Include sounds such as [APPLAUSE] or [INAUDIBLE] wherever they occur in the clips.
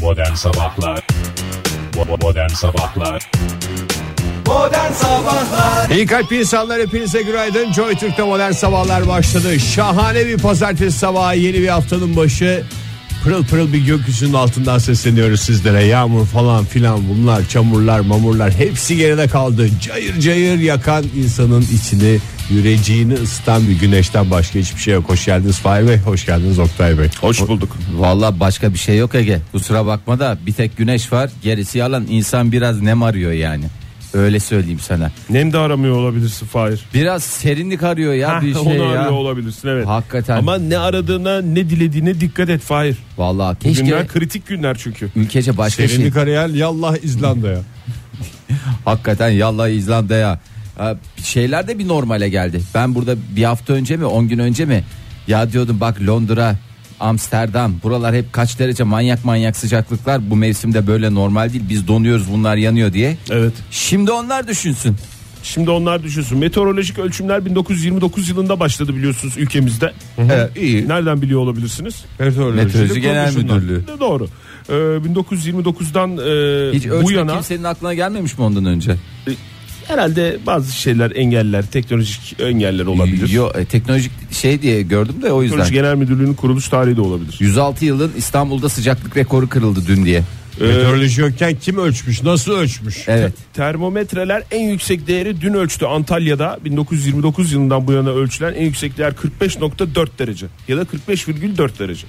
Modern Sabahlar Modern Sabahlar Modern Sabahlar İyi kalp insanlar hepinize günaydın. Joy Türk'te modern sabahlar başladı. Şahane bir pazartesi sabahı yeni bir haftanın başı. Pırıl pırıl bir gökyüzünün altından sesleniyoruz sizlere. Yağmur falan filan bunlar çamurlar mamurlar hepsi geride kaldı. Cayır cayır yakan insanın içini yüreceğini ısıtan bir güneşten başka hiçbir şey yok. Hoş geldiniz Fahir Bey, hoş geldiniz Oktay Bey. Hoş bulduk. Valla başka bir şey yok Ege. Kusura bakma da bir tek güneş var. Gerisi yalan. İnsan biraz nem arıyor yani. Öyle söyleyeyim sana. Nem de aramıyor olabilirsin Fahir. Biraz serinlik arıyor ya Heh, bir şey onu ya. arıyor olabilirsin evet. Hakikaten. Ama ne aradığına ne dilediğine dikkat et Fahir. Valla keşke Günler kritik günler çünkü. ülkece başka şey. Serinlik arayan yallah İzlanda'ya. [LAUGHS] Hakikaten yallah İzlanda'ya. Ha, Şeyler de bir normale geldi. Ben burada bir hafta önce mi 10 gün önce mi ya diyordum bak Londra Amsterdam buralar hep kaç derece manyak manyak sıcaklıklar bu mevsimde böyle normal değil biz donuyoruz bunlar yanıyor diye. Evet. Şimdi onlar düşünsün. Şimdi onlar düşünsün. Meteorolojik ölçümler 1929 yılında başladı biliyorsunuz ülkemizde. Evet, iyi. Nereden biliyor olabilirsiniz? Meteoroloji Genel Kuruluşu'ndan. Müdürlüğü. De doğru. Ee, 1929'dan e, Hiç bu yana kimsenin aklına gelmemiş mi ondan önce? Herhalde bazı şeyler engeller, teknolojik engeller olabilir. Yo, e, teknolojik şey diye gördüm de o yüzden. Meteoroloji Genel Müdürlüğü'nün kuruluş tarihi de olabilir. 106 yılın İstanbul'da sıcaklık rekoru kırıldı dün diye. Meteoroloji yokken kim ölçmüş, nasıl ölçmüş? Evet. Termometreler en yüksek değeri dün ölçtü Antalya'da 1929 yılından bu yana ölçülen en yüksek değer 45.4 derece ya da 45,4 derece.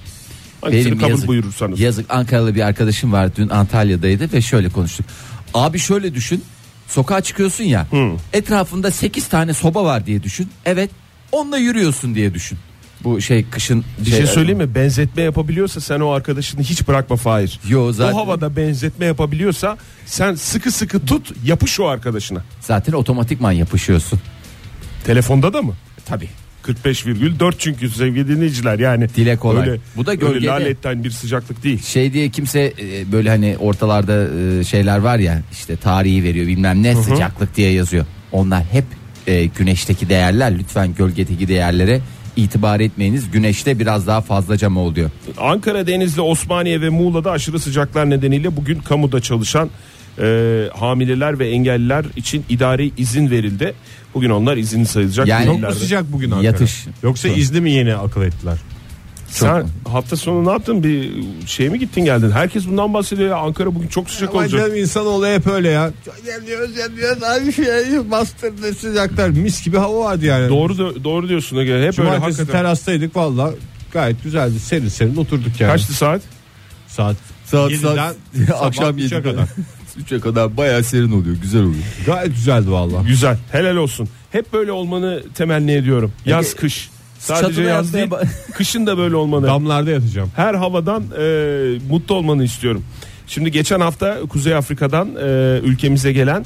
Hangisini Benim kabul yazık, buyurursanız. yazık Ankaralı bir arkadaşım var dün Antalya'daydı ve şöyle konuştuk. Abi şöyle düşün sokağa çıkıyorsun ya etrafında 8 tane soba var diye düşün. Evet onunla yürüyorsun diye düşün. Bu şey kışın Bir şey söyleyeyim mi? Benzetme yapabiliyorsa sen o arkadaşını hiç bırakma Fahir. Yo, zaten- O havada benzetme yapabiliyorsa sen sıkı sıkı tut yapış o arkadaşına. Zaten otomatikman yapışıyorsun. Telefonda da mı? Tabii. 45,4 çünkü sevgili dinleyiciler yani. Dile kolay. Öyle, Bu da öyle gölgede. laletten bir sıcaklık değil. Şey diye kimse e, böyle hani ortalarda e, şeyler var ya işte tarihi veriyor bilmem ne sıcaklık diye yazıyor. Onlar hep e, güneşteki değerler lütfen gölgedeki değerlere itibar etmeyiniz. Güneşte biraz daha fazlaca mı oluyor? Ankara, Denizli, Osmaniye ve Muğla'da aşırı sıcaklar nedeniyle bugün kamuda çalışan e, hamileler ve engelliler için idari izin verildi. Bugün onlar izinli sayılacak. Yani- Çok mu sıcak bugün Ankara? Yatış. Yoksa izni mi yeni akıl ettiler? Sen hafta sonu ne yaptın? Bir şey mi gittin geldin? Herkes bundan bahsediyor ya. Ankara bugün çok sıcak Ama olacak. canım insanoğlu hep öyle ya. Yanıyoruz yanıyoruz abi şey bastırdı sıcaklar. Mis gibi hava vardı yani. Doğru doğru diyorsun Ege. Hep öyle Cumartesi hakikaten. terastaydık valla. Gayet güzeldi. Serin serin oturduk yani. Kaçtı saat? Saat? Saat- 7'den saat- [LAUGHS] akşam 3'e 7'de. kadar. [LAUGHS] 3'e kadar bayağı serin oluyor güzel oluyor. Gayet güzeldi valla. Güzel. Helal olsun. Hep böyle olmanı temenni ediyorum. Yaz Ege, kış. Sadece yaz değil. Kışın da böyle olmanı. Damlarda yatacağım. her havadan e, mutlu olmanı istiyorum. Şimdi geçen hafta Kuzey Afrika'dan e, ülkemize gelen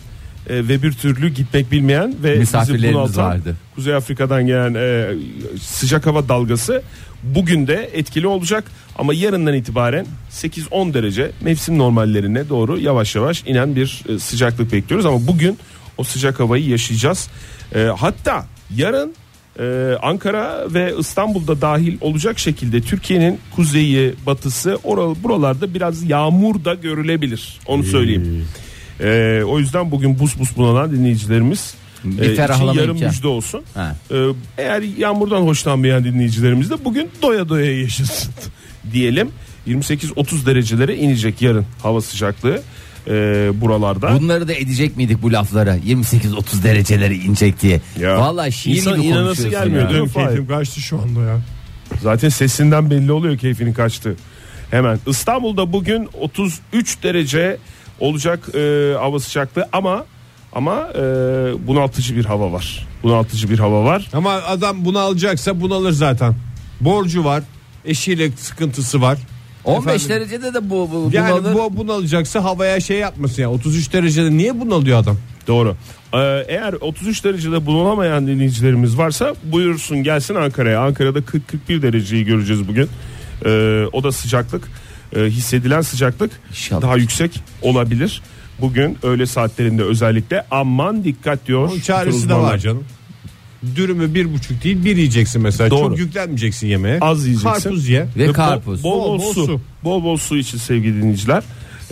e, ve bir türlü gitmek bilmeyen ve bizi bunaltan vardı. Kuzey Afrika'dan gelen e, sıcak hava dalgası bugün de etkili olacak ama yarından itibaren 8-10 derece mevsim normallerine doğru yavaş yavaş inen bir e, sıcaklık bekliyoruz ama bugün o sıcak havayı yaşayacağız. E, hatta yarın ee, Ankara ve İstanbul'da dahil olacak şekilde Türkiye'nin kuzeyi, batısı, oralı, buralarda biraz yağmur da görülebilir. Onu söyleyeyim. Ee, o yüzden bugün bus bus bulanan dinleyicilerimiz Bir e, için yarım imkan. müjde olsun. Ha. Ee, eğer yağmurdan hoşlanmayan dinleyicilerimiz de bugün doya doya yaşasın [LAUGHS] diyelim. 28-30 derecelere inecek yarın hava sıcaklığı e, buralarda. Bunları da edecek miydik bu laflara 28-30 dereceleri inecek diye. Ya. Vallahi şiir İnsan gibi inanası gelmiyor, ya. keyfim kaçtı şu anda ya. Zaten sesinden belli oluyor keyfinin kaçtı. Hemen İstanbul'da bugün 33 derece olacak e, hava sıcaklığı ama ama e, bunaltıcı bir hava var. Bunaltıcı bir hava var. Ama adam bunu alacaksa bunu alır zaten. Borcu var. Eşiyle sıkıntısı var. 15 Efendim? derecede de bu, bu Yani bunalır. bu bunu alacaksa havaya şey yapmasın ya. 33 derecede niye bunu alıyor adam? Doğru. Ee, eğer 33 derecede bulunamayan dinleyicilerimiz varsa buyursun gelsin Ankara'ya. Ankara'da 40-41 dereceyi göreceğiz bugün. Ee, o da sıcaklık. Ee, hissedilen sıcaklık İnşallah. daha yüksek olabilir. Bugün öğle saatlerinde özellikle aman dikkat diyor. Onun çaresi de uzmanlar. var canım. dürümü bir buçuk değil bir yiyeceksin mesela. Doğru. Çok yüklenmeyeceksin yemeğe. Az yiyeceksin. Karpuz ye. Ve bol- karpuz. Bol bol, Bol bol su. su. Bol bol su için sevgili dinleyiciler.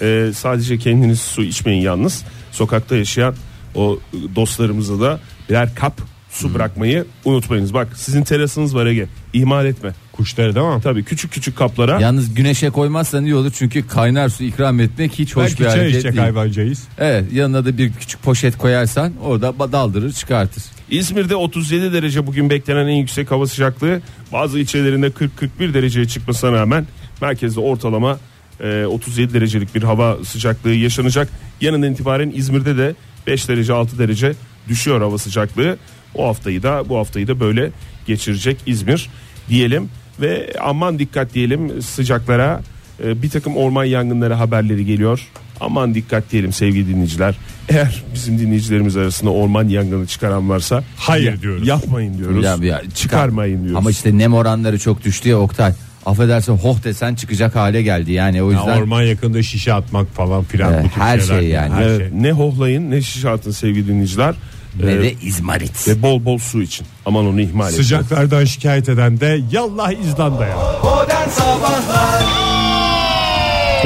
Ee, sadece kendiniz su içmeyin yalnız. Sokakta yaşayan o dostlarımıza da birer kap su bırakmayı unutmayınız. Bak sizin terasınız var Ege. İhmal etme. Kuşları değil mi? Tabii küçük küçük kaplara Yalnız güneşe koymazsan iyi olur çünkü kaynar su ikram etmek hiç hoş Belki bir çay hareket içecek değil. hayvancağız. Evet yanına da bir küçük poşet koyarsan orada daldırır çıkartır. İzmir'de 37 derece bugün beklenen en yüksek hava sıcaklığı. Bazı ilçelerinde 40-41 dereceye çıkmasına rağmen merkezde ortalama e, 37 derecelik bir hava sıcaklığı yaşanacak. Yarından itibaren İzmir'de de 5 derece 6 derece düşüyor hava sıcaklığı. O haftayı da bu haftayı da böyle geçirecek İzmir diyelim ve aman dikkat diyelim sıcaklara E, bir takım orman yangınları haberleri geliyor. Aman dikkat diyelim sevgili dinleyiciler. Eğer bizim dinleyicilerimiz arasında orman yangını çıkaran varsa Hayır ya- diyoruz. Yapmayın diyoruz. Ya- ya çıkar. Çıkarmayın diyoruz. Ama işte nem oranları çok düştü ya Oktay. Affedersin hoh desen çıkacak hale geldi yani o Ya yüzden. orman yakında şişe atmak falan filan. Ee, bu tür her şeyler şey yani. Her şey. ne hohlayın ne şişe atın sevgili dinleyiciler. Ve Ee, de İzmarit. ve bol bol su için. Aman onu ihmal etmeyin. Sıcaklardan şikayet eden de yallah İzlanda'ya. Modern Sabahlar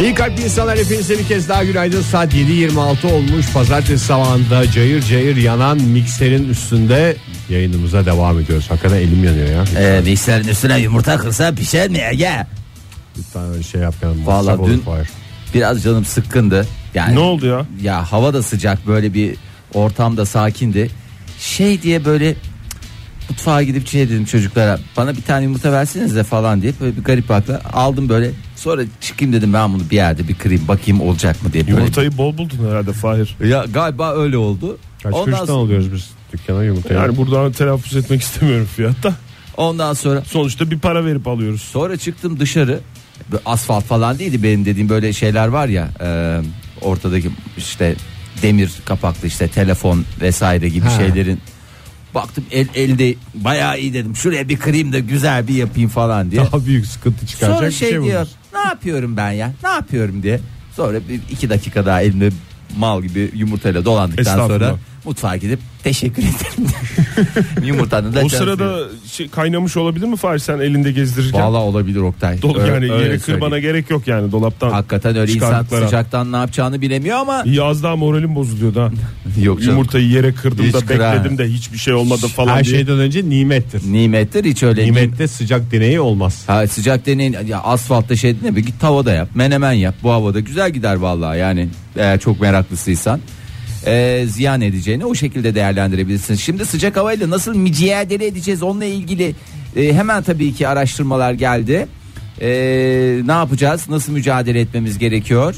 İyi kalpli insanlar hepinize bir kez daha günaydın. Saat 7.26 olmuş. Pazartesi sabahında cayır cayır yanan mikserin üstünde yayınımıza devam ediyoruz. Hakikaten elim yanıyor ya. Ee, mikserin üstüne yumurta kırsa pişer mi Ege? Lütfen öyle şey yapmayalım. Olur dün-. Biraz canım sıkkındı. Yani Ne oldu ya? Ya hava da sıcak böyle bir ortamda sakindi. Şey diye böyle mutfağa gidip şey dedim çocuklara bana bir tane yumurta verseniz de falan diye böyle bir garip akla aldım böyle sonra çıkayım dedim ben bunu bir yerde bir kırayım bakayım olacak mı diye böyle. Yumurtayı bol buldun herhalde Fahir. Ya galiba öyle oldu. Kaç ondan, kuruştan sonra, alıyoruz biz dükkana yumurtayı? Yani buradan telaffuz etmek istemiyorum fiyatta. ondan sonra Sonuçta bir para verip alıyoruz. sonra çıktım dışarı asfalt falan değildi benim dediğim böyle şeyler var ya e, ortadaki işte demir kapaklı işte telefon vesaire gibi Ha. şeylerin baktım el, elde bayağı iyi dedim şuraya bir kırayım da güzel bir yapayım falan diye. Daha büyük sıkıntı çıkaracak Sonra bir şey, şey, diyor bulmuş. ne yapıyorum ben ya ne yapıyorum diye. Sonra bir iki dakika daha elimde mal gibi yumurtayla dolandıktan Estağfurullah. Mutfağa gidip teşekkür ederim. [LAUGHS] Yumurtanın da O sırada şey, kaynamış olabilir mi Fahir sen elinde gezdirirken? Valla olabilir Oktay. Dol- Öyle- yani öyle yere söyleyeyim. kırmana gerek yok yani dolaptan. Hakikaten öyle insan sıcaktan ne yapacağını bilemiyor ama İyi az daha moralim bozuluyordu ha. [LAUGHS] yok canım. Yumurtayı yere kırdım Hiç da kıra- bekledim de hiçbir şey olmadı falan Her diye. şeyden önce nimettir. Nimettir hiç öyle. nim- Nimette sıcak deneyi olmaz. Ha, sıcak deneyin ya asfaltta şey ne bir git tavada yap menemen yap bu havada güzel gider vallahi yani eğer çok meraklısıysan Ee, ziyan edeceğini o şekilde değerlendirebilirsin. Şimdi sıcak havayla nasıl mücadele edeceğiz onunla ilgili e, hemen tabii ki araştırmalar geldi. Ee, ne yapacağız nasıl mücadele etmemiz gerekiyor?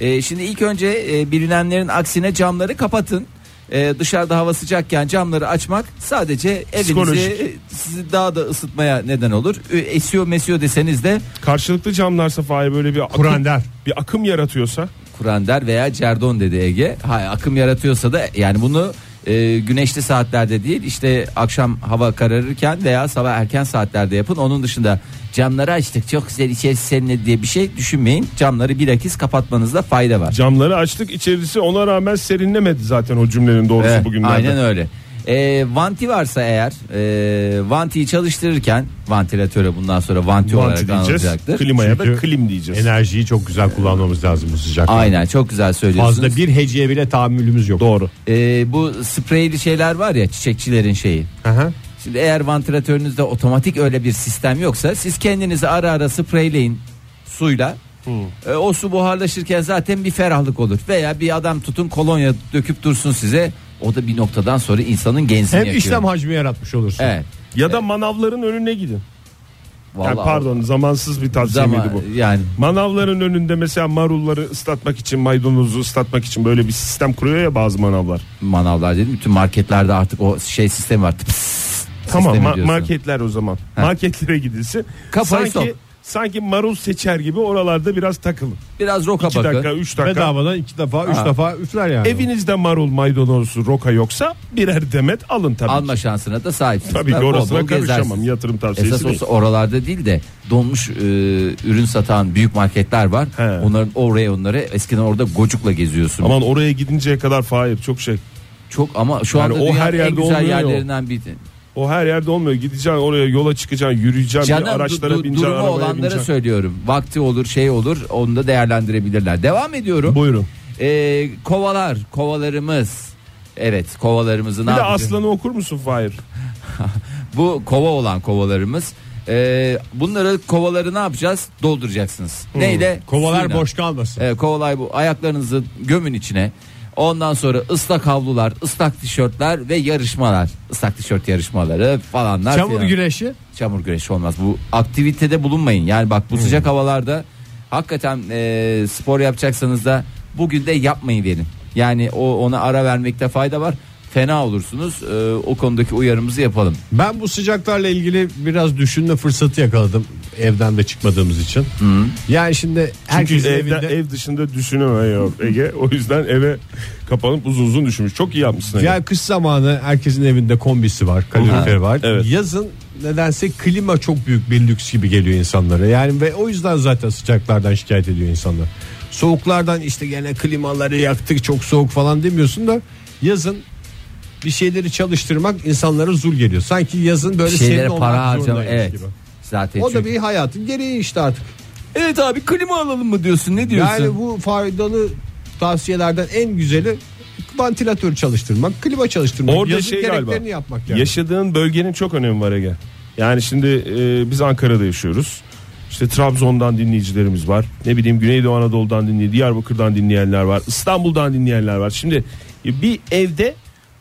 Ee, şimdi ilk önce e, bilinenlerin aksine camları kapatın. Ee, dışarıda hava sıcakken camları açmak sadece evinizi e, sizi daha da ısıtmaya neden olur. E, Esiyor mesiyor deseniz de Karşılıklı camlarsa Fahir böyle bir akım, Kur'an bir akım yaratıyorsa Kur'an der veya Cerdon dedi Ege. Hayır akım yaratıyorsa da yani bunu e, güneşli saatlerde değil işte akşam hava kararırken veya sabah erken saatlerde yapın. Onun dışında camları açtık çok güzel içerisi serinledi diye bir şey düşünmeyin. Camları bilakis kapatmanızda fayda var. camları açtık içerisi ona rağmen serinlemedi zaten o cümlenin doğrusu Evet, bugünlerde. aynen öyle. E, vanti varsa eğer e, vantiyi çalıştırırken vantilatöre bundan sonra vanti, olarak Vanti diyeceğiz. anılacaktır. Klimaya da Çünkü klim diyeceğiz. Enerjiyi çok güzel kullanmamız lazım bu sıcaklarda. Aynen çok güzel söylüyorsunuz. Fazla bir heceye bile tahammülümüz yok. Doğru. E, bu spreyli şeyler var ya çiçekçilerin şeyi. Aha. Şimdi eğer vantilatörünüzde otomatik öyle bir sistem yoksa siz kendinizi ara ara spreyleyin suyla. E, o su buharlaşırken zaten bir ferahlık olur. Veya bir adam tutun kolonya döküp dursun size. O da bir noktadan sonra insanın genzini Hem yakıyor. işlem hacmi yaratmış olursun. Evet. Ya da manavların önüne gidin. Yani Vallahi pardon zamansız bir tavsiye Zaman, miydi bu? yani Manavların önünde mesela marulları ıslatmak için maydanozu ıslatmak için böyle bir sistem kuruyor ya bazı manavlar. manavlar dedim bütün marketlerde artık o şey sistemi var. Tıps Tamam ma- diyorsun. marketler o zaman. Marketlere gidilsin. Kafayı sanki sok. Sanki marul seçer gibi oralarda biraz takılın. Biraz roka 2 bakın. dakika 3 dakika. Bedavadan iki defa, üç Ha. defa üfler yani. Evinizde marul maydanozu roka yoksa birer demet alın tabii. Alma ki. şansına da sahipsiniz. Tabii ki Bol orasına bol karışamam. gezersiniz. Yatırım tavsiyesi Esas değil. olsa oralarda değil de donmuş e, ürün satan büyük marketler var. He. Onların oraya onları eskiden orada gocukla geziyorsun. Aman oraya gidinceye kadar Fahir çok şey. Çok ama şu Yani anda o dünyanın her en yerde güzel olmuyor yerlerinden biri. O her yerde olmuyor. Gideceksin oraya yola çıkacaksın, yürüyeceksin, Canım bir araçlara du- du- bineceksin, durumu arabaya olanlara bineceksin. söylüyorum. Vakti olur, şey olur, onu da değerlendirebilirler. Devam ediyorum. Buyurun. Ee, kovalar, kovalarımız. Evet, kovalarımızı ne Bir de yapacağız? aslanı okur musun Fahir? [LAUGHS] Bu kova olan kovalarımız. Ee, bunları kovaları ne yapacağız? Dolduracaksınız. Neyle? Kovalar Suyla. boş kalmasın. Evet, kovalay bu. Ayaklarınızı gömün içine. Ondan sonra ıslak havlular, ıslak tişörtler ve yarışmalar. Islak tişört yarışmaları falanlar. Çamur filan. güreşi. Çamur güreşi olmaz. Bu aktivitede bulunmayın. Yani bak bu sıcak havalarda hakikaten e, spor yapacaksanız da bugün de yapmayı verin. Yani o ona ara vermekte fayda var. Fena olursunuz. E, o konudaki uyarımızı yapalım. Ben bu sıcaklarla ilgili biraz düşünme fırsatı yakaladım evden de çıkmadığımız için. Yani şimdi Çünkü herkesin evde, evinde ev dışında düşünemiyor Ege. O yüzden eve kapanıp uzun uzun düşünmüş. Çok iyi yapmışsın Ege. ya kış zamanı herkesin evinde kombisi var, kaloriferi var. evet. Yazın nedense klima çok büyük bir lüks gibi geliyor insanlara. Yani ve o yüzden zaten sıcaklardan şikayet ediyor insanlar. Soğuklardan işte gene klimaları yaktık çok soğuk falan demiyorsun da yazın bir şeyleri çalıştırmak insanlara zul geliyor. Sanki yazın böyle şeylere senin para olmak evet. gibi. Zaten O da çünkü- bir hayatın gereği işte artık. Evet abi klima alalım mı diyorsun? Ne diyorsun? Yani bu faydalı tavsiyelerden en güzeli vantilatör çalıştırmak, klima çalıştırmak, Orada yazın şey gereklerini galiba. yapmak yani. Yaşadığın bölgenin çok önemi var Ege. Yani şimdi e, biz Ankara'da yaşıyoruz. İşte Trabzon'dan dinleyicilerimiz var. Ne bileyim Güneydoğu Anadolu'dan dinleyen, Diyarbakır'dan dinleyenler var. İstanbul'dan dinleyenler var. Şimdi bir evde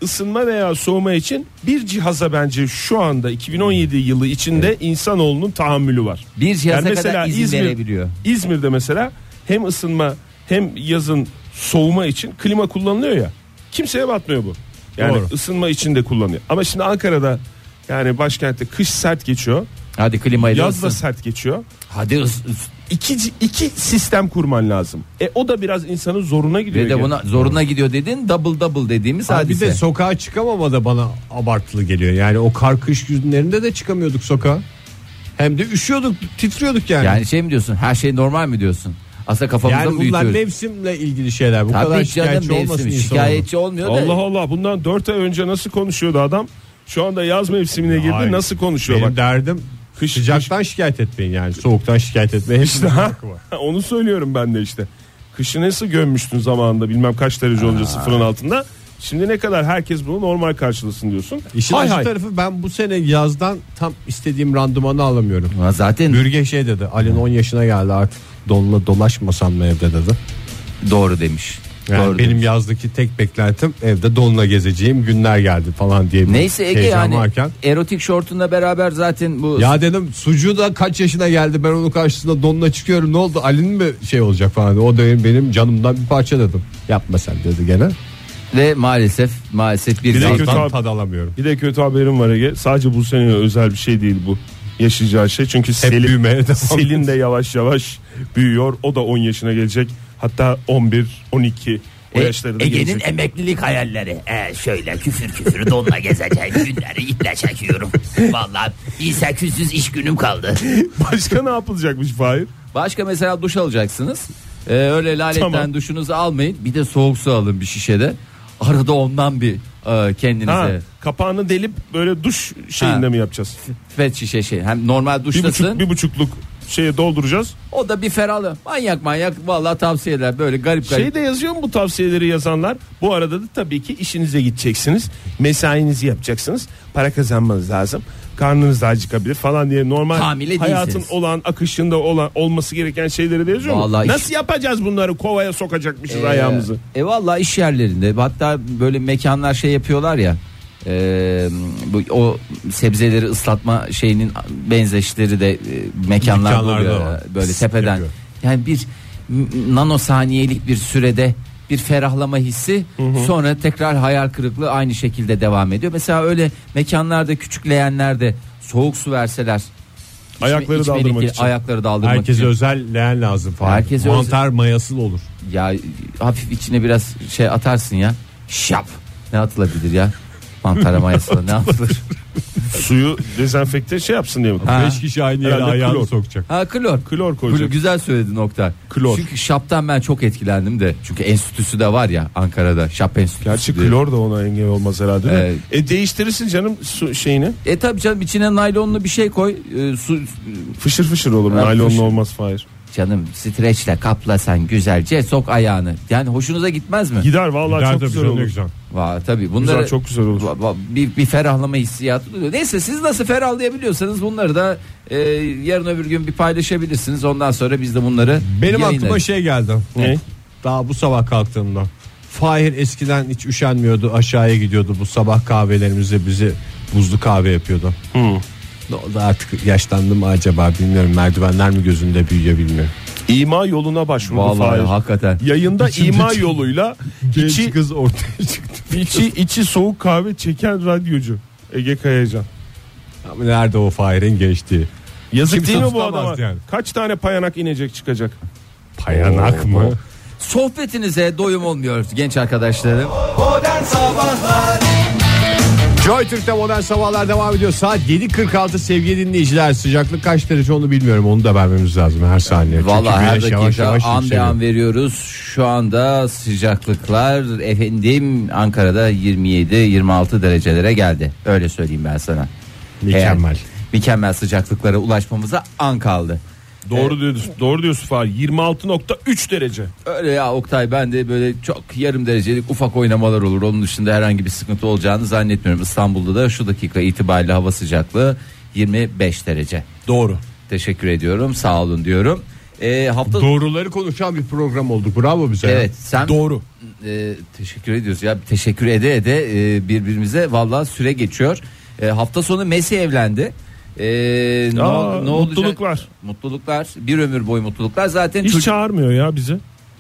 ısınma veya soğuma için bir cihaza bence şu anda 2017 yılı içinde insanoğlunun tahammülü var. bir cihaza Yani kadar mesela izin İzmir- verebiliyor. İzmir'de mesela hem ısınma hem yazın soğuma için klima kullanılıyor ya. Kimseye batmıyor bu. Yani Doğru. ısınma için de kullanıyor. Ama şimdi Ankara'da yani başkentte kış sert geçiyor. Hadi klimayla Yaz da sert geçiyor. Hadi ıs, ıs. İki, iki sistem kurman lazım. E o da biraz insanın zoruna gidiyor. Ve de buna zoruna gidiyor dedin double double dediğimiz Ha, bir hadise. de sokağa çıkamama da bana abartılı geliyor. Yani o kar kış günlerinde de çıkamıyorduk sokağa. Hem de üşüyorduk, titriyorduk yani. yani şey mi diyorsun? Her şey normal mi diyorsun? Aslında kafamızda Yani bunlar büyütüyoruz? mevsimle ilgili şeyler. Bu kadar Tabii şikayetçi canım olmasın mevsim. insan. Şikayetçi olmuyor da. Allah Allah bundan 4 ay önce nasıl konuşuyordu adam? Şu anda yaz mevsimine girdi Hayır. nasıl konuşuyor Benim bak. derdim Kış- sıcaktan şikayet etmeyin yani. Soğuktan şikayet etmeyin. Ha, [LAUGHS] var. onu söylüyorum ben de işte. Kışı nasıl gömmüştün zamanında bilmem kaç derece olunca sıfırın altında. Şimdi ne kadar herkes bunu normal karşılasın diyorsun. İşin hay acı hay. tarafı ben bu sene yazdan tam istediğim randımanı alamıyorum. Ama zaten Bürge şey dedi. Ali'nin 10 yaşına geldi artık donla dolaşmasam mı evde dedi. doğru demiş. Yani doğru benim yazdaki tek beklentim evde donla gezeceğim günler geldi falan diye. bir Neyse Ege heyecan yani varken. erotik şortunla beraber zaten bu Ya dedim sucuğu da kaç yaşına geldi ben onun karşısında donla çıkıyorum ne oldu Ali'nin mi şey olacak falan o da benim canımdan bir parça dedim. Yapma sen dedi gene. ve maalesef maalesef bir Bir de kötü abi. tad alamıyorum. Bir de kötü haberim var Ege. Sadece bu sene özel bir şey değil bu. Yaşayacağı şey. Çünkü Selin, büyümeye devam Selin de yavaş yavaş büyüyor. O da 10 yaşına gelecek. Hatta 11, 12 o E- yaşlarında Ege'nin gelecek. emeklilik hayalleri. E şöyle küfür küfür donla gezeceğim [LAUGHS] günleri iple çekiyorum. Vallahi 1800 iş günüm kaldı. [LAUGHS] Başka ne yapılacakmış Fahir? Başka mesela duş alacaksınız. Ee, öyle laletten Tamam. duşunuzu almayın. Bir de soğuk su alın bir şişede. Arada ondan bir e, kendinize Ha, kapağını delip böyle duş şeyinde Ha. mi yapacağız? pet şişe şey. Hem normal Bir duştasın. buçuk, bir buçukluk şeye dolduracağız. O da bir ferahlı. Manyak manyak vallahi tavsiyeler böyle garip garip. Şeyde yazıyor mu bu tavsiyeleri yazanlar? Bu arada da tabii ki işinize gideceksiniz. Mesainizi yapacaksınız. Para kazanmanız lazım. Karnınız da acıkabilir falan diye normal Hamile hayatın değilsiniz. olan akışında olan olması gereken şeyleri de yazıyor Vallahi mu? iş- Nasıl yapacağız bunları? Kovaya sokacakmışız Ee, ayağımızı. E valla iş yerlerinde hatta böyle mekanlar şey yapıyorlar ya. E, bu o sebzeleri ıslatma şeyinin benzeşleri de e, mekanlarda Dükkanlarda oluyor var. böyle tepeden. yapıyor. Yani bir m- nanosaniyelik bir sürede bir ferahlama hissi sonra tekrar hayal kırıklığı aynı şekilde devam ediyor. Mesela öyle mekanlarda küçük leğenlerde soğuk su verseler içme- Ayakları içmelik daldırmak için. Herkese Ayakları daldırmak için. özel leğen lazım falan. Herkese Mantar mayasıl olur. Ya hafif içine biraz şey atarsın ya. Şap. Ne atılabilir ya? Mantara mayasına ne atılır? [LAUGHS] Suyu dezenfekte şey yapsın diye mi? Ha. 5 kişi aynı yere Herhalde ayağını klor. sokacak. Ha klor. Klor koyacak. Güzel söyledin nokta. Klor. Çünkü şaptan ben çok etkilendim de. Çünkü enstitüsü de var ya Ankara'da. Şap enstitüsü. Gerçi diye. klor da ona engel olmaz herhalde. değil mi? Evet. E değiştirirsin canım su şeyini. E tabi canım içine naylonlu bir şey koy. E, su Fışır fışır olur. Ha, Naylonlu fışır. olmaz Fahir. Canım streçle kaplasan güzelce sok ayağını. Yani hoşunuza gitmez mi? Gider vallahi Gider çok tabii güzel olur. güzel. Va tabii bunları Güzel çok güzel olur. Va- va- bir, bir ferahlama hissiyatı duyuyor. Neyse siz nasıl ferahlayabiliyorsanız bunları da e, yarın öbür gün bir paylaşabilirsiniz. Ondan sonra biz de bunları Benim aklıma yayınlarız. şey geldi. Ne? Daha bu sabah kalktığımda. Fahir eskiden hiç üşenmiyordu aşağıya gidiyordu bu sabah kahvelerimizde bizi buzlu kahve yapıyordu. Ne oldu artık yaşlandım mı acaba bilmiyorum merdivenler mi gözünde büyüyor bilmiyorum. İma yoluna başvurdu Vallahi Fahir. hakikaten. Yayında İçinde ima çık- yoluyla Genç içi, kız ortaya çıktı. içi, içi soğuk kahve çeken radyocu Ege Kayacan. Ama nerede o Fahir'in geçtiği? Yazık Kimse değil mi bu tutamaz adama? yani. Kaç tane payanak inecek çıkacak? Payanak mı? Sohbetinize doyum olmuyor genç arkadaşlarım. Modern Sabahlar Joy Türk'te modern sabahlar devam ediyor. Saat 7.46 sevgili dinleyiciler. Sıcaklık kaç derece onu bilmiyorum. Onu da vermemiz lazım her saniye. Vallahi her güneş yavaş dakika yavaş an be an veriyoruz. Şu anda sıcaklıklar efendim Ankara'da 27-26 derecelere geldi. Öyle söyleyeyim ben sana. Mükemmel. Eğer mükemmel sıcaklıklara ulaşmamıza an kaldı. Doğru diyorsun. Doğru diyorsun Fahir. 26.3 derece. Öyle ya Oktay ben de böyle çok yarım derecelik ufak oynamalar olur. Onun dışında herhangi bir sıkıntı olacağını zannetmiyorum. İstanbul'da da şu dakika itibariyle hava sıcaklığı 25 derece. Doğru. Teşekkür ediyorum. Sağ olun diyorum. Ee, hafta Doğruları konuşan bir program olduk. Bravo bize. Evet sen Doğru. e, teşekkür ediyoruz ya teşekkür ede ede e, birbirimize vallahi süre geçiyor. E, hafta sonu Messi evlendi. E, ne, Aa, ne olacak? mutluluklar. Mutluluklar. Bir ömür boyu mutluluklar. Zaten Hiç çocuk- çağırmıyor ya bizi.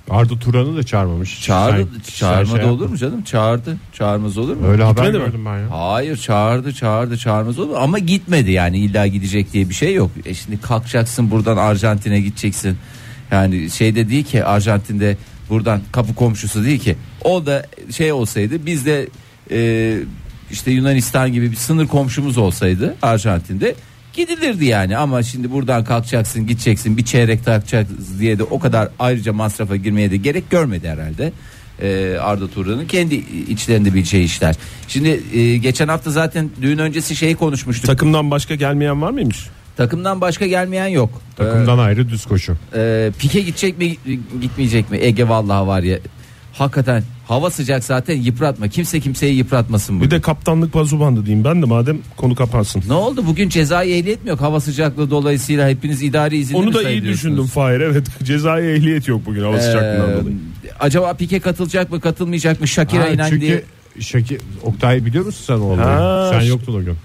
Arda Turan'ı da çağırmamış. çağırdı. Sen- çağırmadı sen şey olur mu canım? Çağırdı. Çağırmaz olur mu? Öyle haber gördüm ben ya. Hayır çağırdı çağırdı çağırmaz olur mu? ama gitmedi yani illa gidecek diye bir şey yok. E şimdi kalkacaksın buradan Arjantin'e gideceksin. Yani şeyde değil ki Arjantin'de buradan kapı komşusu değil ki. O da şey olsaydı biz de e, işte Yunanistan gibi bir sınır komşumuz olsaydı Arjantin'de gidilirdi yani ama şimdi buradan kalkacaksın gideceksin bir çeyrek takacağız diye de o kadar ayrıca masrafa girmeye de gerek görmedi herhalde. e, Arda Turan'ın kendi içlerinde bileceği işler. Şimdi e, geçen hafta zaten düğün öncesi şeyi konuşmuştuk. Takımdan başka gelmeyen var mıymış? Takımdan başka gelmeyen yok. Takımdan ayrı düz koşu. Ee, Pike gidecek mi gitmeyecek mi? Ege vallahi var ya. Hakikaten hava sıcak zaten yıpratma. Kimse kimseyi yıpratmasın Bir bugün. de kaptanlık pazubandı diyeyim ben de madem konu kapansın. Ne oldu bugün cezai ehliyet mi yok? Hava sıcaklığı dolayısıyla hepiniz idari izinli Onu mi da iyi düşündüm Fahir evet [LAUGHS] cezai ehliyet yok bugün hava sıcaklığından Ee, dolayı. acaba Pike katılacak mı katılmayacak mı? Shakira Ha, inan çünkü diye. Şaki, Oktay biliyor musun sen o olayı? Ha, sen yoktun o gün.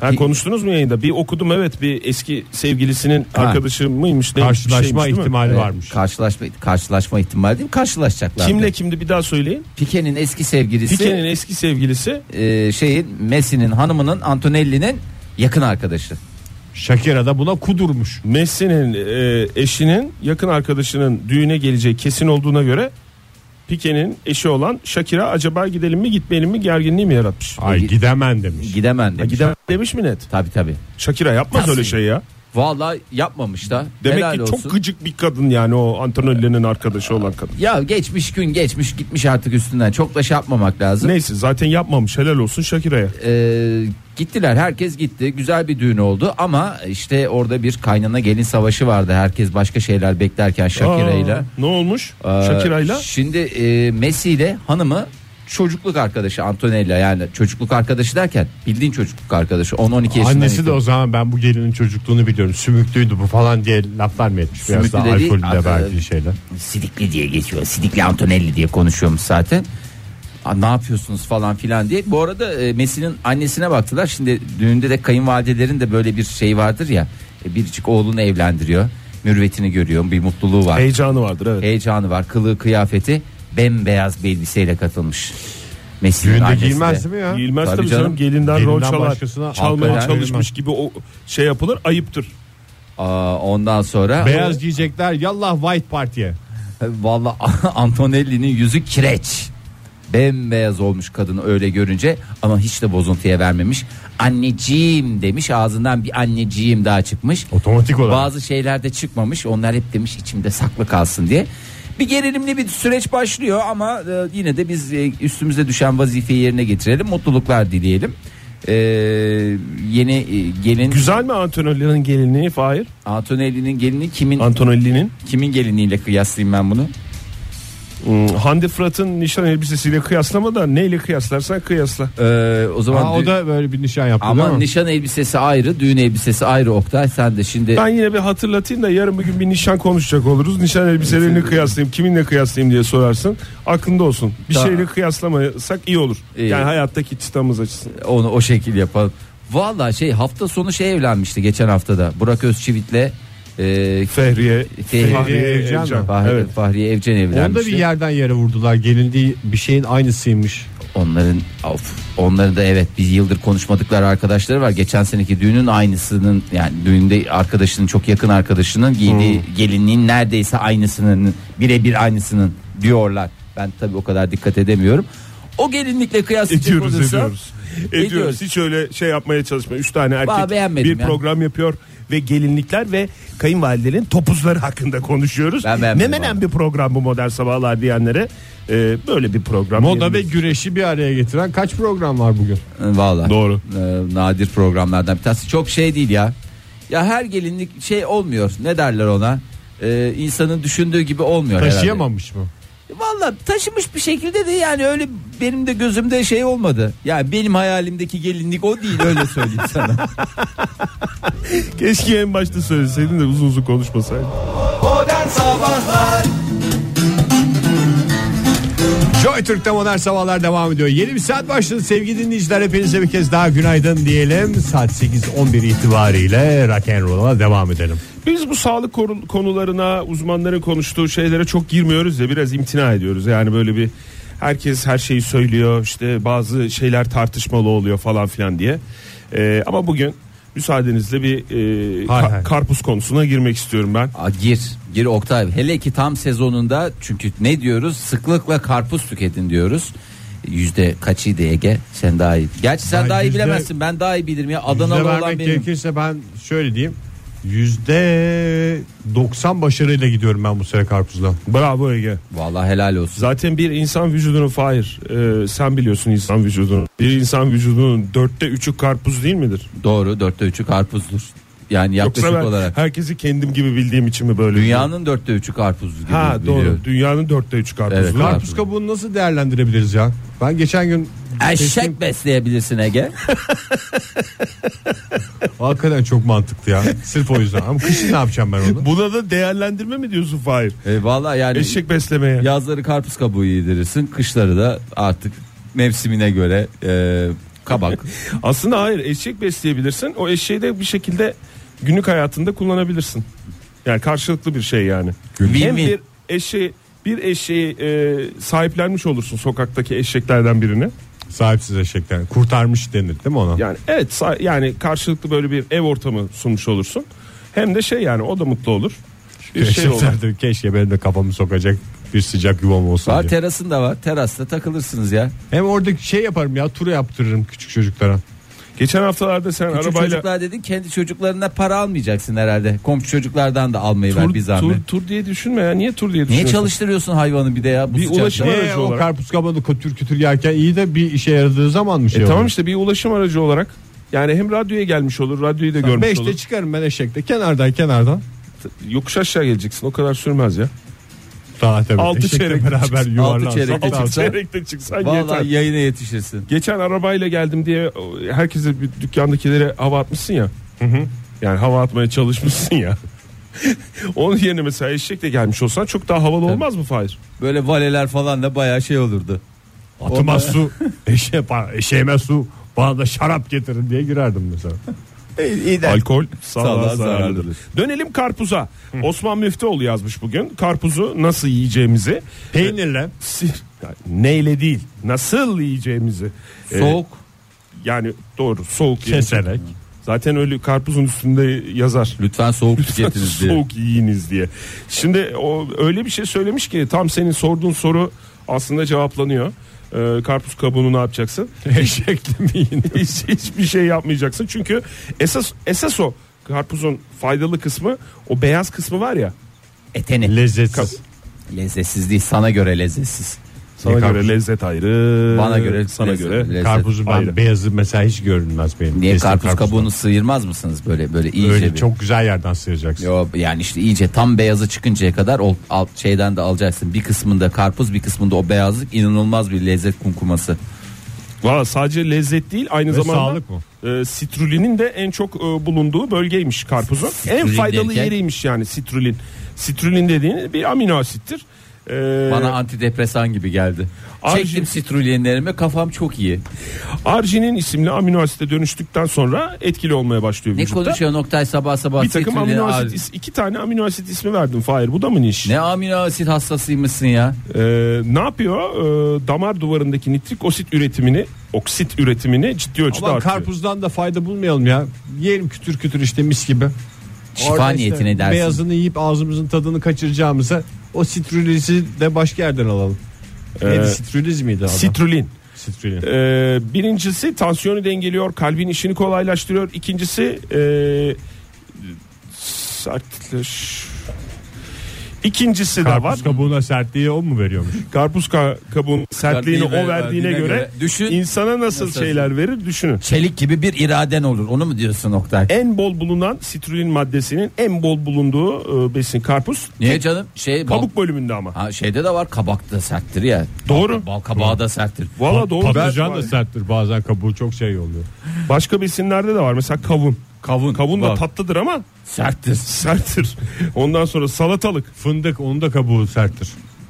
Ha, konuştunuz mu yayında? Bir okudum evet bir eski sevgilisinin Ha. arkadaşı mıymış? neymiş, Karşılaşma şeymiş, ihtimali Evet, varmış. Karşılaşma karşılaşma ihtimali değil mi? Karşılaşacaklar. Kimle kimdi bir daha söyleyin. Pike'nin eski sevgilisi Pike'nin eski sevgilisi e, şeyin Messi'nin hanımının Antonelli'nin yakın arkadaşı. Shakira da buna kudurmuş. Messi'nin e, eşinin yakın arkadaşının düğüne geleceği kesin olduğuna göre Pike'nin eşi olan Shakira acaba gidelim mi gitmeyelim mi gerginliği mi yaratmış? Ay Gid- gidemem demiş. Gidemem Ha, demiş. Demiş mi net? Tabi tabi. Shakira yapmaz Nasıl? öyle şey ya. Vallahi yapmamış da. Demek Helal ki olsun. çok gıcık bir kadın yani o Antonelli'nin arkadaşı olan kadın. Ya geçmiş gün geçmiş gitmiş artık üstünden. Çok da şey yapmamak lazım. Neyse zaten yapmamış helal olsun Shakira'ya. Ee, gittiler herkes gitti. Güzel bir düğün oldu ama işte orada bir kaynana gelin savaşı vardı. Herkes başka şeyler beklerken Shakira ile. Ne olmuş? Ee, Shakira'yla? Şimdi e, Messi ile hanımı çocukluk arkadaşı Antonella yani çocukluk arkadaşı derken bildiğin çocukluk arkadaşı 10-12 yaşında. Annesi de o zaman ben bu gelinin çocukluğunu biliyorum. Sümüklüydü bu falan diye laflar mı etmiş? Biraz Sümüklü da dedi, alkolü de verdiği şeyler. Sidikli diye geçiyor. Sidikli Antonelli diye konuşuyormuş zaten. Ne yapıyorsunuz falan filan diye. Bu arada e, Messi'nin annesine baktılar. Şimdi düğünde de kayınvalidelerin de böyle bir şey vardır ya. E, biricik oğlunu evlendiriyor. Mürvetini görüyor. Bir mutluluğu var. Heyecanı vardır evet. Heyecanı var. Kılığı kıyafeti bembeyaz bir elbiseyle katılmış. Messi'nin Düğünde annesi de. giyilmez mi ya? Giyilmez Tabii tabii, canım. canım. Gelinden rol Gelinden çalar. başkasına Çalmaya hakikaten çalışmış gibi o şey yapılır ayıptır. Aa, ondan sonra Beyaz giyecekler yallah white partiye. [LAUGHS] Valla [LAUGHS] Antonelli'nin yüzü kireç. Bembeyaz olmuş kadını öyle görünce ama hiç de bozuntuya vermemiş. Anneciğim demiş ağzından bir anneciğim daha çıkmış. Otomatik olarak. Bazı şeyler de çıkmamış. Onlar hep demiş içimde saklı kalsın diye. Bir gerilimli bir süreç başlıyor ama e, yine de biz e, üstümüze düşen vazifeyi yerine getirelim. Mutluluklar dileyelim. E, yeni e, gelin Güzel mi Antonelli'nin gelinliği Fahir? Antonelli'nin gelini kimin Antonelli'nin kimin geliniyle kıyaslayayım ben bunu? Hmm, Hande Fırat'ın nişan elbisesiyle kıyaslama da neyle kıyaslarsan kıyasla. Ee, o zaman Ha, o dü- da böyle bir nişan yaptı ama değil mi? nişan elbisesi ayrı, düğün elbisesi ayrı Oktay. Sen de şimdi Ben yine bir hatırlatayım da yarın bugün bir nişan konuşacak oluruz. Nişan elbiselerini kıyaslayayım, kiminle kıyaslayayım diye sorarsın. Aklında olsun. Bir Tamam. şeyle kıyaslamasak iyi olur. İyi. Yani hayattaki çıtamız açısından. onu o şekil yapalım. Vallahi şey hafta sonu şey evlenmişti geçen haftada. Burak Özçivit'le e, Fehriye, Fehriye Fahriye Evcen Evcen. Evet. Fahriye Evcen evlenmişti. Onda bir yerden yere vurdular. Gelindiği bir şeyin aynısıymış. Onların of, onların da evet bir yıldır konuşmadıkları arkadaşları var. Geçen seneki düğünün aynısının yani düğünde arkadaşının çok yakın arkadaşının giydiği gelinliğin neredeyse aynısının birebir aynısının diyorlar. Ben tabii o kadar dikkat edemiyorum. O gelinlikle kıyaslayacak Ediyoruz olursa ediyoruz. Ediyoruz. Hiç öyle şey yapmaya çalışma. Üç tane erkek beğenmedim bir ya. program yapıyor ve gelinlikler ve kayınvalidelerin topuzları hakkında konuşuyoruz. Ben Ne beğenmedim menen vallahi. bir program bu modern sabahlar diyenlere e, böyle bir program. Moda ve güreşi bir araya getiren kaç program var bugün? Valla. Doğru. Ee, nadir programlardan bir tanesi. Çok şey değil ya. Ya her gelinlik şey olmuyor. Ne derler ona? Ee, insanın düşündüğü gibi olmuyor herhalde. Taşıyamamış mı? Valla taşımış bir şekilde de yani öyle benim de gözümde şey olmadı. Yani benim hayalimdeki gelinlik o değil öyle söyleyeyim sana. [LAUGHS] Keşke en başta söyleseydin de uzun uzun konuşmasaydın. Modern Sabahlar Joy Türk'te modern sabahlar devam ediyor. Yeni bir saat başladı sevgili dinleyiciler. Hepinize bir kez daha günaydın diyelim. Saat 8.11 itibariyle rock and roll'a devam edelim. Biz bu sağlık konu- konularına uzmanların konuştuğu şeylere çok girmiyoruz ya biraz imtina ediyoruz. Yani böyle bir herkes her şeyi söylüyor işte bazı şeyler tartışmalı oluyor falan filan diye. Ee, ama bugün müsaadenizle bir e, Hay ka- hay. karpuz konusuna girmek istiyorum ben. Aa, gir gir Oktay. Hele ki tam sezonunda çünkü ne diyoruz sıklıkla karpuz tüketin diyoruz. Yüzde kaçıydı Ege? Sen daha iyi. Gerçi sen Ben daha iyi yüzde- bilemezsin. Ben daha iyi bilirim ya. Yüzde Adanalı olan vermek benim. gerekirse ben şöyle diyeyim. Yüzde 90 başarıyla gidiyorum ben bu sene karpuzla. Bravo Ege. Vallahi helal olsun. Zaten bir insan vücudunu Fahir e, sen biliyorsun insan vücudunu. Bir insan vücudunun dörtte üçü karpuz değil midir? Doğru dörtte üçü karpuzdur. Yani yaklaşık Yoksa ben olarak. herkesi kendim gibi bildiğim için mi böyle? Dünyanın dörtte üçü karpuz gibi Ha doğru. biliyor. Dünyanın dörtte üçü karpuzlu. Evet, Karpuz Karpuz. kabuğunu nasıl değerlendirebiliriz ya? Ben geçen gün Eşek besleyebilirsin Ege. [LAUGHS] hakikaten çok mantıklı ya. Sırf o yüzden. Ama kışın ne yapacağım ben onu? Buna da değerlendirme mi diyorsun Fahir? E, vallahi yani Eşek beslemeye. yazları karpuz kabuğu yedirirsin. Kışları da artık mevsimine göre e, kabak. [LAUGHS] Aslında hayır eşek besleyebilirsin. O eşeği de bir şekilde günlük hayatında kullanabilirsin. Yani karşılıklı bir şey yani. Hem Win-win. bir eşeği bir eşeği e, sahiplenmiş olursun sokaktaki eşeklerden birini. Sahipsiz eşekten. Kurtarmış denir değil mi ona? Yani evet sa- yani karşılıklı böyle bir ev ortamı sunmuş olursun. Hem de şey yani o da mutlu olur. Bir şey olur. Eşekler de keşke benim de kafamı sokacak bir sıcak yuvam olsun Var diye. terasın da var. Terasta takılırsınız ya. Hem orada şey yaparım ya turu yaptırırım küçük çocuklara. Geçen haftalarda sen Küçük arabayla çocuklar dedin kendi çocuklarına para almayacaksın herhalde. Komşu çocuklardan da almayı ver tur, bir zahmet. tur, tur diye düşünme ya. Niye tur diye Niye düşünüyorsun? çalıştırıyorsun hayvanı bir de ya? Bu Bir sıcakta? ulaşım- Niye aracı o olarak. karpuz kabuğunu kütür kütür yerken iyi de bir işe yaradığı zaman mı şey E tamam işte bir ulaşım aracı olarak. Yani hem radyoya gelmiş olur, radyoyu da görmüş Beşte olur. çıkarım ben eşekte kenardan kenardan. Yokuş aşağı geleceksin. O kadar sürmez ya. Daha tabii. Altı Eşekle çeyrek beraber yuvarlansın. Altı çeyrek Altı çıksın. Çeyrekte çıksan Vallahi yeter. yayına yetişirsin. Geçen arabayla geldim diye herkese bir dükkandakilere hava atmışsın ya. Yani hava atmaya çalışmışsın ya. [LAUGHS] Onun yerine mesela eşekle gelmiş olsan çok daha havalı olmaz mı Fahir? Böyle valeler falan da bayağı şey olurdu. Atıma su, eşeğe, eşeğime su, bana da şarap getirin diye girerdim mesela. [LAUGHS] İyi de. Alkol Sağlığa zararlıdır. Dönelim karpuza. Osman Müftüoğlu yazmış bugün. Karpuzu nasıl yiyeceğimizi. Peynirle. Yani neyle değil nasıl yiyeceğimizi. Ee, Soğuk. yani doğru soğuk Keserek. Zaten öyle karpuzun üstünde yazar. Lütfen soğuk tüketiniz diye. soğuk yiyiniz diye. Şimdi o öyle bir şey söylemiş ki tam senin sorduğun soru aslında cevaplanıyor. Ee, karpuz kabuğunu ne yapacaksın? [LAUGHS] Yine? [LAUGHS] Hiç, hiçbir şey yapmayacaksın. Çünkü esas esas o karpuzun faydalı kısmı o beyaz kısmı var ya. Eteni. Lezzetsiz. Lezzetsiz değil sana göre lezzetsiz. Sana Ne göre karpuz? lezzet ayrı. Bana göre sana lezzet- göre. lezzet. Karpuzu ben Ayrı. beyazı mesela hiç görünmez benim. Niye Kesin karpuz karpuzdan. kabuğunu sıyırmaz mısınız böyle böyle iyice Öyle bir. çok güzel yerden sıyıracaksın. Yo, yani işte iyice tam beyazı çıkıncaya kadar o alt şeyden de alacaksın. Bir kısmında karpuz bir kısmında o beyazlık inanılmaz bir lezzet kumkuması. Valla sadece lezzet değil aynı Ve zamanda sağlık mı? e, sitrulinin de en çok e, bulunduğu bölgeymiş karpuzun. en Sitrulin faydalı derken? yeriymiş yani sitrulin. Sitrulin dediğin bir amino asittir. E, Bana antidepresan gibi geldi. Arjin- Çektim sitrulyenlerimi kafam çok iyi. arginin isimli amino asite dönüştükten sonra etkili olmaya başlıyor Ne vücutta. konuşuyor Noktay sabah sabah Bir takım amino asit is- iki tane amino asit ismi verdim Fahir. Bu da mı niş? Ne amino asit hastasıymışsın ya. Ee, ne yapıyor? Ee, damar duvarındaki nitrik osit üretimini, oksit üretimini ciddi ölçüde Ama artırıyor. karpuzdan da fayda bulmayalım ya. Yiyelim kütür kütür işte mis gibi. Şifa Orada işte niyetine dersin. Beyazını yiyip ağzımızın tadını kaçıracağımıza o sitrülizi de başka yerden alalım. Ee, Neydi sitrüliz miydi adam? Sitrulin. Sitrulin. Ee, birincisi tansiyonu dengeliyor, kalbin işini kolaylaştırıyor. İkincisi ee, sertleş. İkincisi de var. Karpuz kabuğuna sertliği o mu veriyormuş? Karpuz ka- kabuğun sertliğini Sertliği o verdiğine göre, göre düşün. insana nasıl, Nasıl- şeyler verir düşünün. Çelik gibi bir iraden olur. Onu mu diyorsun Oktay? En bol bulunan sitrulin maddesinin en bol bulunduğu e, besin karpuz. Niye canım? Şey bal, Kabuk bölümünde ama. ha, şeyde de var kabak da serttir ya. Doğru. Bal kabağı da serttir. Valla doğru. Patlıcan da serttir bazen kabuğu çok şey oluyor. Başka besinlerde de var. Mesela kavun. Kavun. Kavun da Bak, tatlıdır ama serttir. serttir. Ondan sonra salatalık. Fındık onun da kabuğu serttir.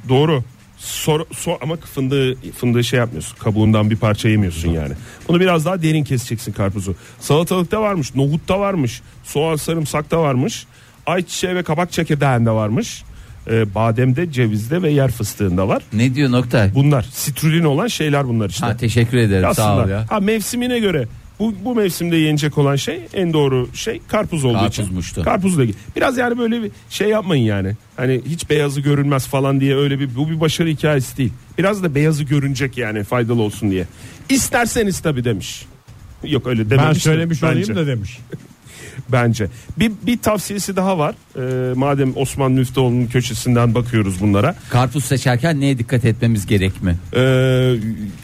Doğru. Sor, sor- ama fındığı fındığı şey yapmıyorsun. Kabuğundan bir parça yemiyorsun yani. Bunu biraz daha derin keseceksin karpuzu. Salatalıkta varmış, nohutta varmış, soğan sarımsakta varmış, ayçiçeği ve kabak çekirdeğinde varmış. Ee, bademde, cevizde ve yer fıstığında var. Ne diyor Oktay? Bunlar sitrulin olan şeyler bunlar işte. Ha, teşekkür ederim sağ ol Aslında ya. ha, mevsimine göre bu, bu mevsimde yenecek olan şey en doğru şey karpuz olduğu için. Karpuzmuştu. Karpuzla ilgili. Biraz yani böyle bir şey yapmayın yani. Hani hiç beyazı görünmez falan diye öyle bir bu bir başarı hikayesi değil. Biraz da beyazı görünecek yani faydalı olsun diye. İsterseniz tabii demiş. Yok öyle dememiş. Ben de söylemiş bence. olayım da demiş. [LAUGHS] Bence. Bir, bir tavsiyesi daha var. Ee, madem Osman Müftüoğlu'nun köşesinden bakıyoruz bunlara. Karpuz seçerken neye dikkat etmemiz gerek mi? Ee,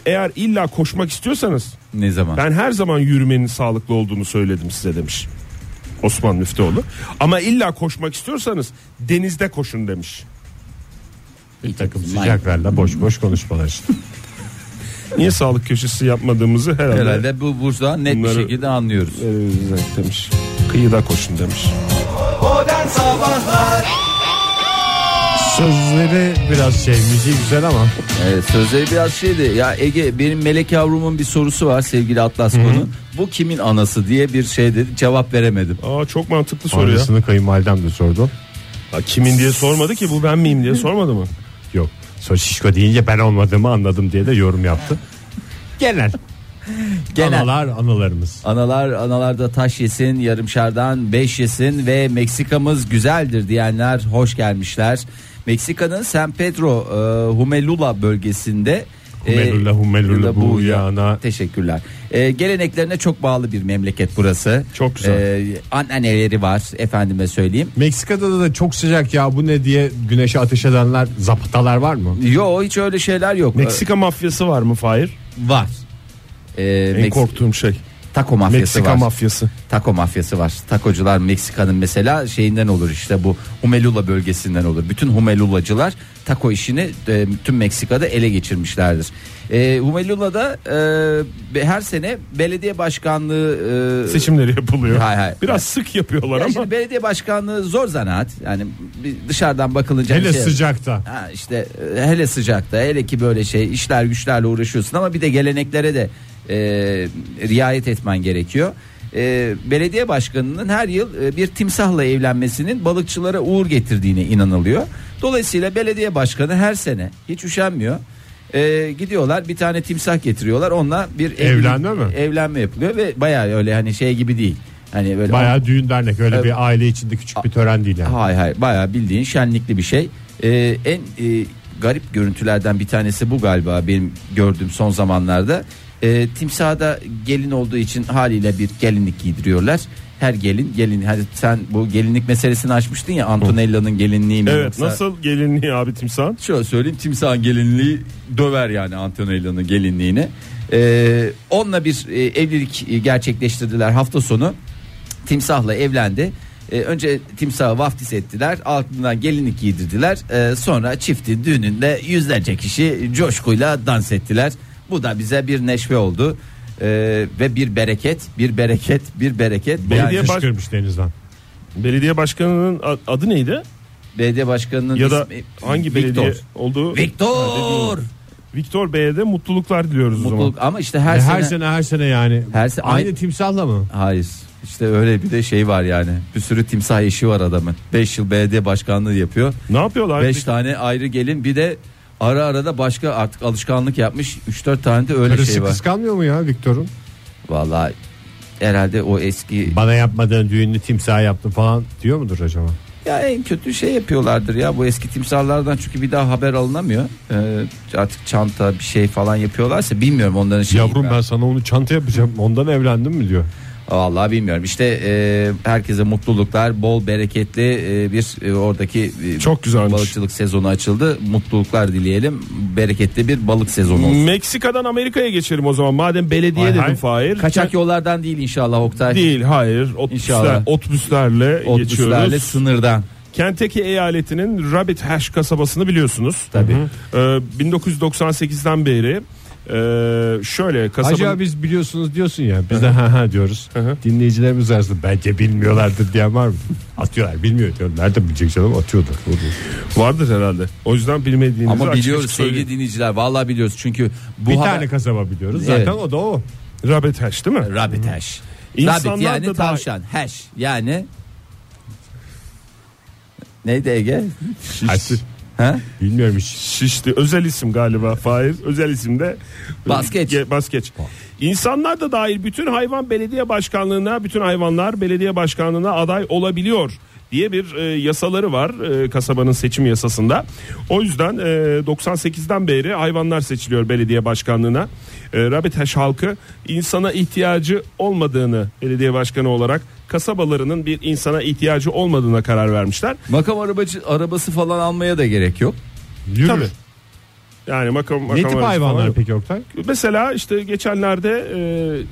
eğer illa koşmak istiyorsanız Ne zaman? Ben her zaman yürümenin sağlıklı olduğunu söyledim size demiş. Osman Müftüoğlu. Ama illa koşmak istiyorsanız denizde koşun demiş. Bir takım sıcaklarla boş boş konuşmalar işte. [LAUGHS] Niye sağlık köşesi yapmadığımızı herhalde, Herhalde bu buradan net bir şekilde anlıyoruz. Demiş. Kıyıda koşun demiş. Modern Sabahlar Sözleri biraz şey müziği güzel ama Evet, sözleri biraz şeydi. Ya Ege benim melek yavrumun bir sorusu var sevgili Atlas konu. Bu kimin anası diye bir şey dedi. Cevap veremedim. Aa çok mantıklı soru ya. sonrasını kayınvalidem de sordu. Ha, kimin diye sormadı ki bu ben miyim diye sormadı mı? Yok. Sonra şişko deyince ben olmadığımı anladım diye de yorum yaptı. Genel. [LAUGHS] Genel. Analar anılarımız. Analar analarda taş yesin, yarımşardan beş yesin ve Meksikamız güzeldir diyenler hoş gelmişler. Meksika'nın San Pedro e, Humelula bölgesinde Humelula, Humelula, bu yana. Teşekkürler. E, geleneklerine çok bağlı bir memleket burası. Çok güzel. E, anneanneleri var efendime söyleyeyim. Meksika'da da çok sıcak ya bu ne diye güneşe ateş edenler zaptalar var mı? Yo hiç öyle şeyler yok. Meksika mafyası var mı Fahir? E, var. E, En Meksika- korktuğum şey. Taco mafyası Meksika var. mafyası. Taco mafyası var. Takocular Meksika'nın mesela şeyinden olur işte bu Humelula bölgesinden olur. Bütün Humelulacılar taco işini e, tüm Meksika'da ele geçirmişlerdir. E, Humelula'da e, her sene belediye başkanlığı e, Seçimleri yapılıyor. Hay hay. Biraz sık yapıyorlar Ya ama. şimdi belediye başkanlığı zor zanaat. Yani bir dışarıdan bakılınca Hele şey- sıcakta. Ha işte e, hele sıcakta hele ki böyle şey işler güçlerle uğraşıyorsun ama bir de geleneklere de e, riayet etmen gerekiyor. E, belediye başkanının her yıl e, bir timsahla evlenmesinin balıkçılara uğur getirdiğine inanılıyor. Dolayısıyla belediye başkanı her sene hiç üşenmiyor. E, gidiyorlar bir tane timsah getiriyorlar onunla bir Evlenme mi? Evlenme yapılıyor ve bayağı öyle hani şey gibi değil. Hani böyle Bayağı düğün dernek öyle Evet. bir aile içinde küçük bir tören değil yani. Hayır hayır bayağı bildiğin şenlikli bir şey. Ee, en e, garip görüntülerden bir tanesi bu galiba benim gördüğüm son zamanlarda. E, timsaha da gelin olduğu için haliyle bir gelinlik giydiriyorlar. Her gelin gelin hadi sen bu gelinlik meselesini açmıştın ya Antonella'nın gelinliği mi Evet yoksa- nasıl gelinliği abi timsahın? Şöyle söyleyeyim timsahın gelinliği döver yani Antonella'nın gelinliğini. Ee, onunla bir e, evlilik gerçekleştirdiler hafta sonu. Timsahla evlendi. Ee, önce timsahı vaftiz ettiler. Altından gelinlik giydirdiler. Ee, sonra çiftin düğününde yüzlerce kişi coşkuyla dans ettiler. Bu da bize bir neşve oldu. Ee, ve bir bereket, bir bereket, bir bereket. Belediye Yani baş- denizden. Belediye başkanının adı neydi? belediye başkanının Ya da ismi hangi Viktor. belediye olduğu? Viktor. Viktor Bey'e de mutluluklar diliyoruz o zaman. Mutluluk ama işte her, Her, sene, her sene her sene yani. Her sene- aynı Ay- timsahla mı? Hayır. İşte öyle bir de şey var yani. Bir sürü timsah işi var adamın. 5 yıl belediye başkanlığı yapıyor. Ne yapıyorlar? 5 tane ayrı gelin bir de ara ara da başka artık alışkanlık yapmış. 3-4 tane de öyle Karısı şey var. kıskanmıyor mu ya Viktor'un? Vallahi herhalde o eski Bana yapmadığın düğünü timsah yaptım falan diyor mudur acaba? ya en kötü şey yapıyorlardır ya bu eski timsahlardan çünkü bir daha haber alınamıyor. Ee, artık çanta bir şey falan yapıyorlarsa bilmiyorum onların şeyi. Yavrum ben sana onu çanta yapacağım ondan evlendim mi diyor. Vallahi bilmiyorum. İşte e, herkese mutluluklar, bol bereketli e, bir e, oradaki e, Çok güzelmiş. balıkçılık sezonu açıldı. Mutluluklar dileyelim. Bereketli bir balık sezonu olsun. Meksika'dan Amerika'ya geçelim o zaman. Madem belediye Hay dedim hay. Fahir. Kaçak yollardan değil inşallah Oktay. Değil hayır. Otobüsler, İnşallah. otobüslerle Otobüslerle geçiyoruz. sınırdan. Kentucky eyaletinin Rabbit Hash kasabasını biliyorsunuz. Tabii. Ee, 1998'den beri e, şöyle kasabanın Acaba biz biliyorsunuz diyorsun ya biz de ha ha diyoruz. hı. Dinleyicilerimiz arasında bence bilmiyorlardır diyen var mı? [LAUGHS] Atıyorlar bilmiyor diyor. Nerede bilecek canım atıyordur. vardır herhalde. O yüzden bilmediğinizi Ama biliyoruz sevgili söyleyeyim. dinleyiciler. Vallahi biliyoruz çünkü bu Bir haber... tane kasaba biliyoruz Evet. zaten o da o. Rabbit Hash değil mi? Rabbit hash. İnsanlar Rabbit yani da daha- tavşan. Hash yani Neydi Ege? Şişti. Ha? Bilmiyorum hiç. Şişti. Özel isim galiba. Faiz. Özel isim de Baskeç. Ge- baskeç. İnsanlar da dahil bütün hayvan belediye başkanlığına, bütün hayvanlar belediye başkanlığına aday olabiliyor diye bir e, yasaları var e, kasabanın seçim yasasında. O yüzden e, 98'den beri hayvanlar seçiliyor belediye başkanlığına. E, Rabbit halkı insana ihtiyacı olmadığını belediye başkanı olarak kasabalarının bir insana ihtiyacı olmadığına karar vermişler. Makam arabacı arabası falan almaya da gerek yok. Yürür. Tabii. Yani makam, makam Ne tip falan hayvanlar yok. peki Oktay? Mesela işte geçenlerde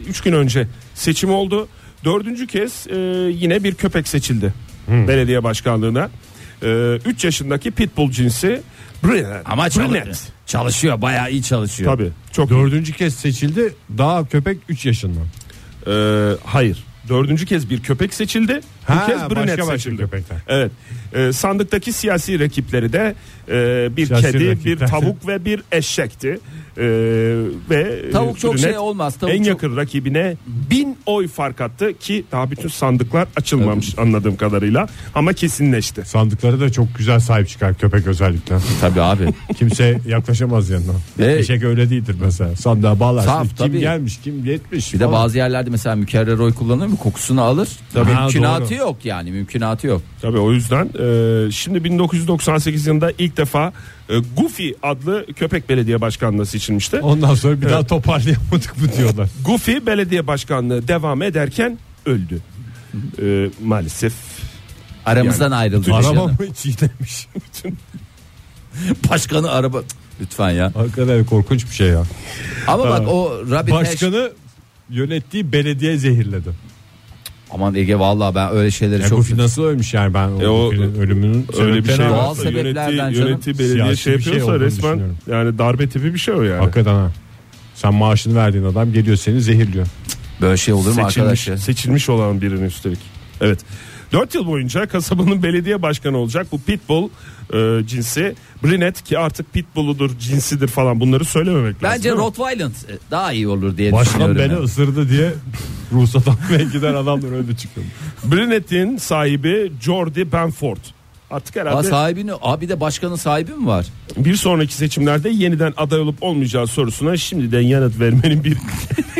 3 gün önce seçim oldu. Dördüncü kez e, yine bir köpek seçildi belediye başkanlığına. 3 yaşındaki pitbull cinsi Brilliant. Ama Brilliant. çalışıyor. Bayağı iyi çalışıyor. Tabii. Çok Dördüncü kez seçildi. Daha köpek 3 yaşında. Ee, hayır. Dördüncü kez bir köpek seçildi. Ha, Bu kez Brunette başka başka seçildi. köpekler. Evet. Ee, sandıktaki siyasi rakipleri de e, bir Siyasi kedi, rakipler. bir tavuk ve bir eşekti. Ee, ve Tavuk çok şey olmaz, tavuk en çok- yakın rakibine bin oy fark attı ki daha bütün sandıklar açılmamış anladığım kadarıyla ama kesinleşti. Sandıkları da çok güzel sahip çıkar köpek özellikle. Tabii abi. Kimse yaklaşamaz yanına. Ve- Eşek öyle değildir mesela. Sandığa bağlarsın. Saf, kim tabii. gelmiş kim gitmiş. Bir de falan. bazı yerlerde mesela mükerrer oy kullanılır mı? Kokusunu alır. Tabii. Mümkünatı doğru. yok yani mümkünatı yok. Tabii o yüzden e, şimdi 1998 yılında ilk defa e, Goofy adlı köpek belediye başkanlığı seçilmişti. Ondan sonra bir daha toparlayamadık mı diyorlar. [LAUGHS] Goofy belediye başkanlığı devam ederken öldü. E, maalesef Aramızdan ayrıldı. Araba Araba mı hiç iyi demiş. Başkanı araba lütfen ya. Hakikaten korkunç bir şey ya. Ama bak o Rabbit Hash- Başkanı yönettiği belediye zehirledi. Aman Ege vallahi ben öyle şeyleri çok bu nasıl ölmüş yani ben E, o- ölümünün öyle bir şey Doğal varsa sebeplerden yönettiği, canım. belediye Siyasi şey bir şey yapıyorsa olduğunu resmen düşünüyorum. yani darbe tipi bir şey o yani. Hakikaten ha. Sen maaşını verdiğin adam geliyor seni zehirliyor. böyle şey olur mu seçilmiş, arkadaş ya? seçilmiş olan birinin üstelik. Evet. 4 yıl boyunca kasabanın belediye başkanı olacak bu pitbull e, cinsi Brinet ki artık pitbull'udur cinsidir falan bunları söylememek lazım. Bence? Rottweiler daha iyi olur diye Başkan düşünüyorum. beni yani. ısırdı diye [LAUGHS] ruhsat almaya giden adamlar öyle çıkıyor. Brinet'in sahibi Jordi Benford. Artık Aa, herhalde sahibini, abi de başkanın sahibi mi var? bir sonraki seçimlerde yeniden aday olup olmayacağı sorusuna şimdiden yanıt vermenin bir [LAUGHS]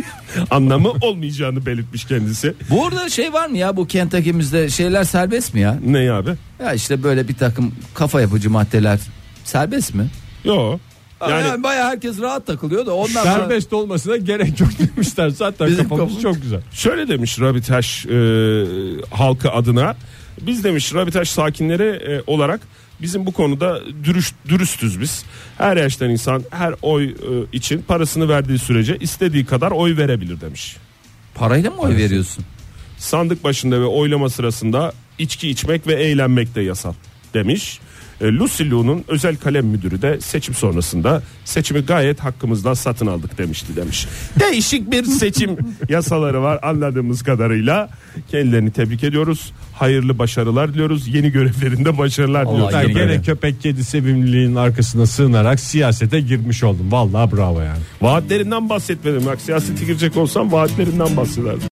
anlamı olmayacağını belirtmiş kendisi. Burada şey var mı ya bu Kentucky'mizde şeyler serbest mi ya? Ne abi? Ya işte böyle bir takım kafa yapıcı maddeler serbest mi? Yo. Yani, Yani bayağı herkes rahat takılıyor da ondan sonra Serbest olmasına gerek yok demişler. Zaten Bizim kafamız kafamız- çok güzel. şöyle demiş Rabitaş e, halkı adına. Biz demiş Rabitaş sakinleri e, olarak bizim bu konuda dürüst, dürüstüz biz. Her yaştan insan her oy e, için parasını verdiği sürece istediği kadar oy verebilir demiş. parayla mı oy veriyorsun? Sandık başında ve oylama sırasında içki içmek ve eğlenmek de yasal demiş. E, Lucy Liu'nun özel kalem müdürü de seçim sonrasında seçimi gayet hakkımızdan satın aldık demişti demiş. Değişik bir seçim [LAUGHS] yasaları var anladığımız kadarıyla. Kendilerini tebrik ediyoruz. Hayırlı başarılar diliyoruz. Yeni görevlerinde başarılar diliyoruz. Ben gene köpek kedi sevimliliğinin arkasına sığınarak siyasete girmiş oldum. Vallahi bravo yani. Vaatlerinden bahsetmedim. Bak siyasete girecek olsam vaatlerinden bahsederdim.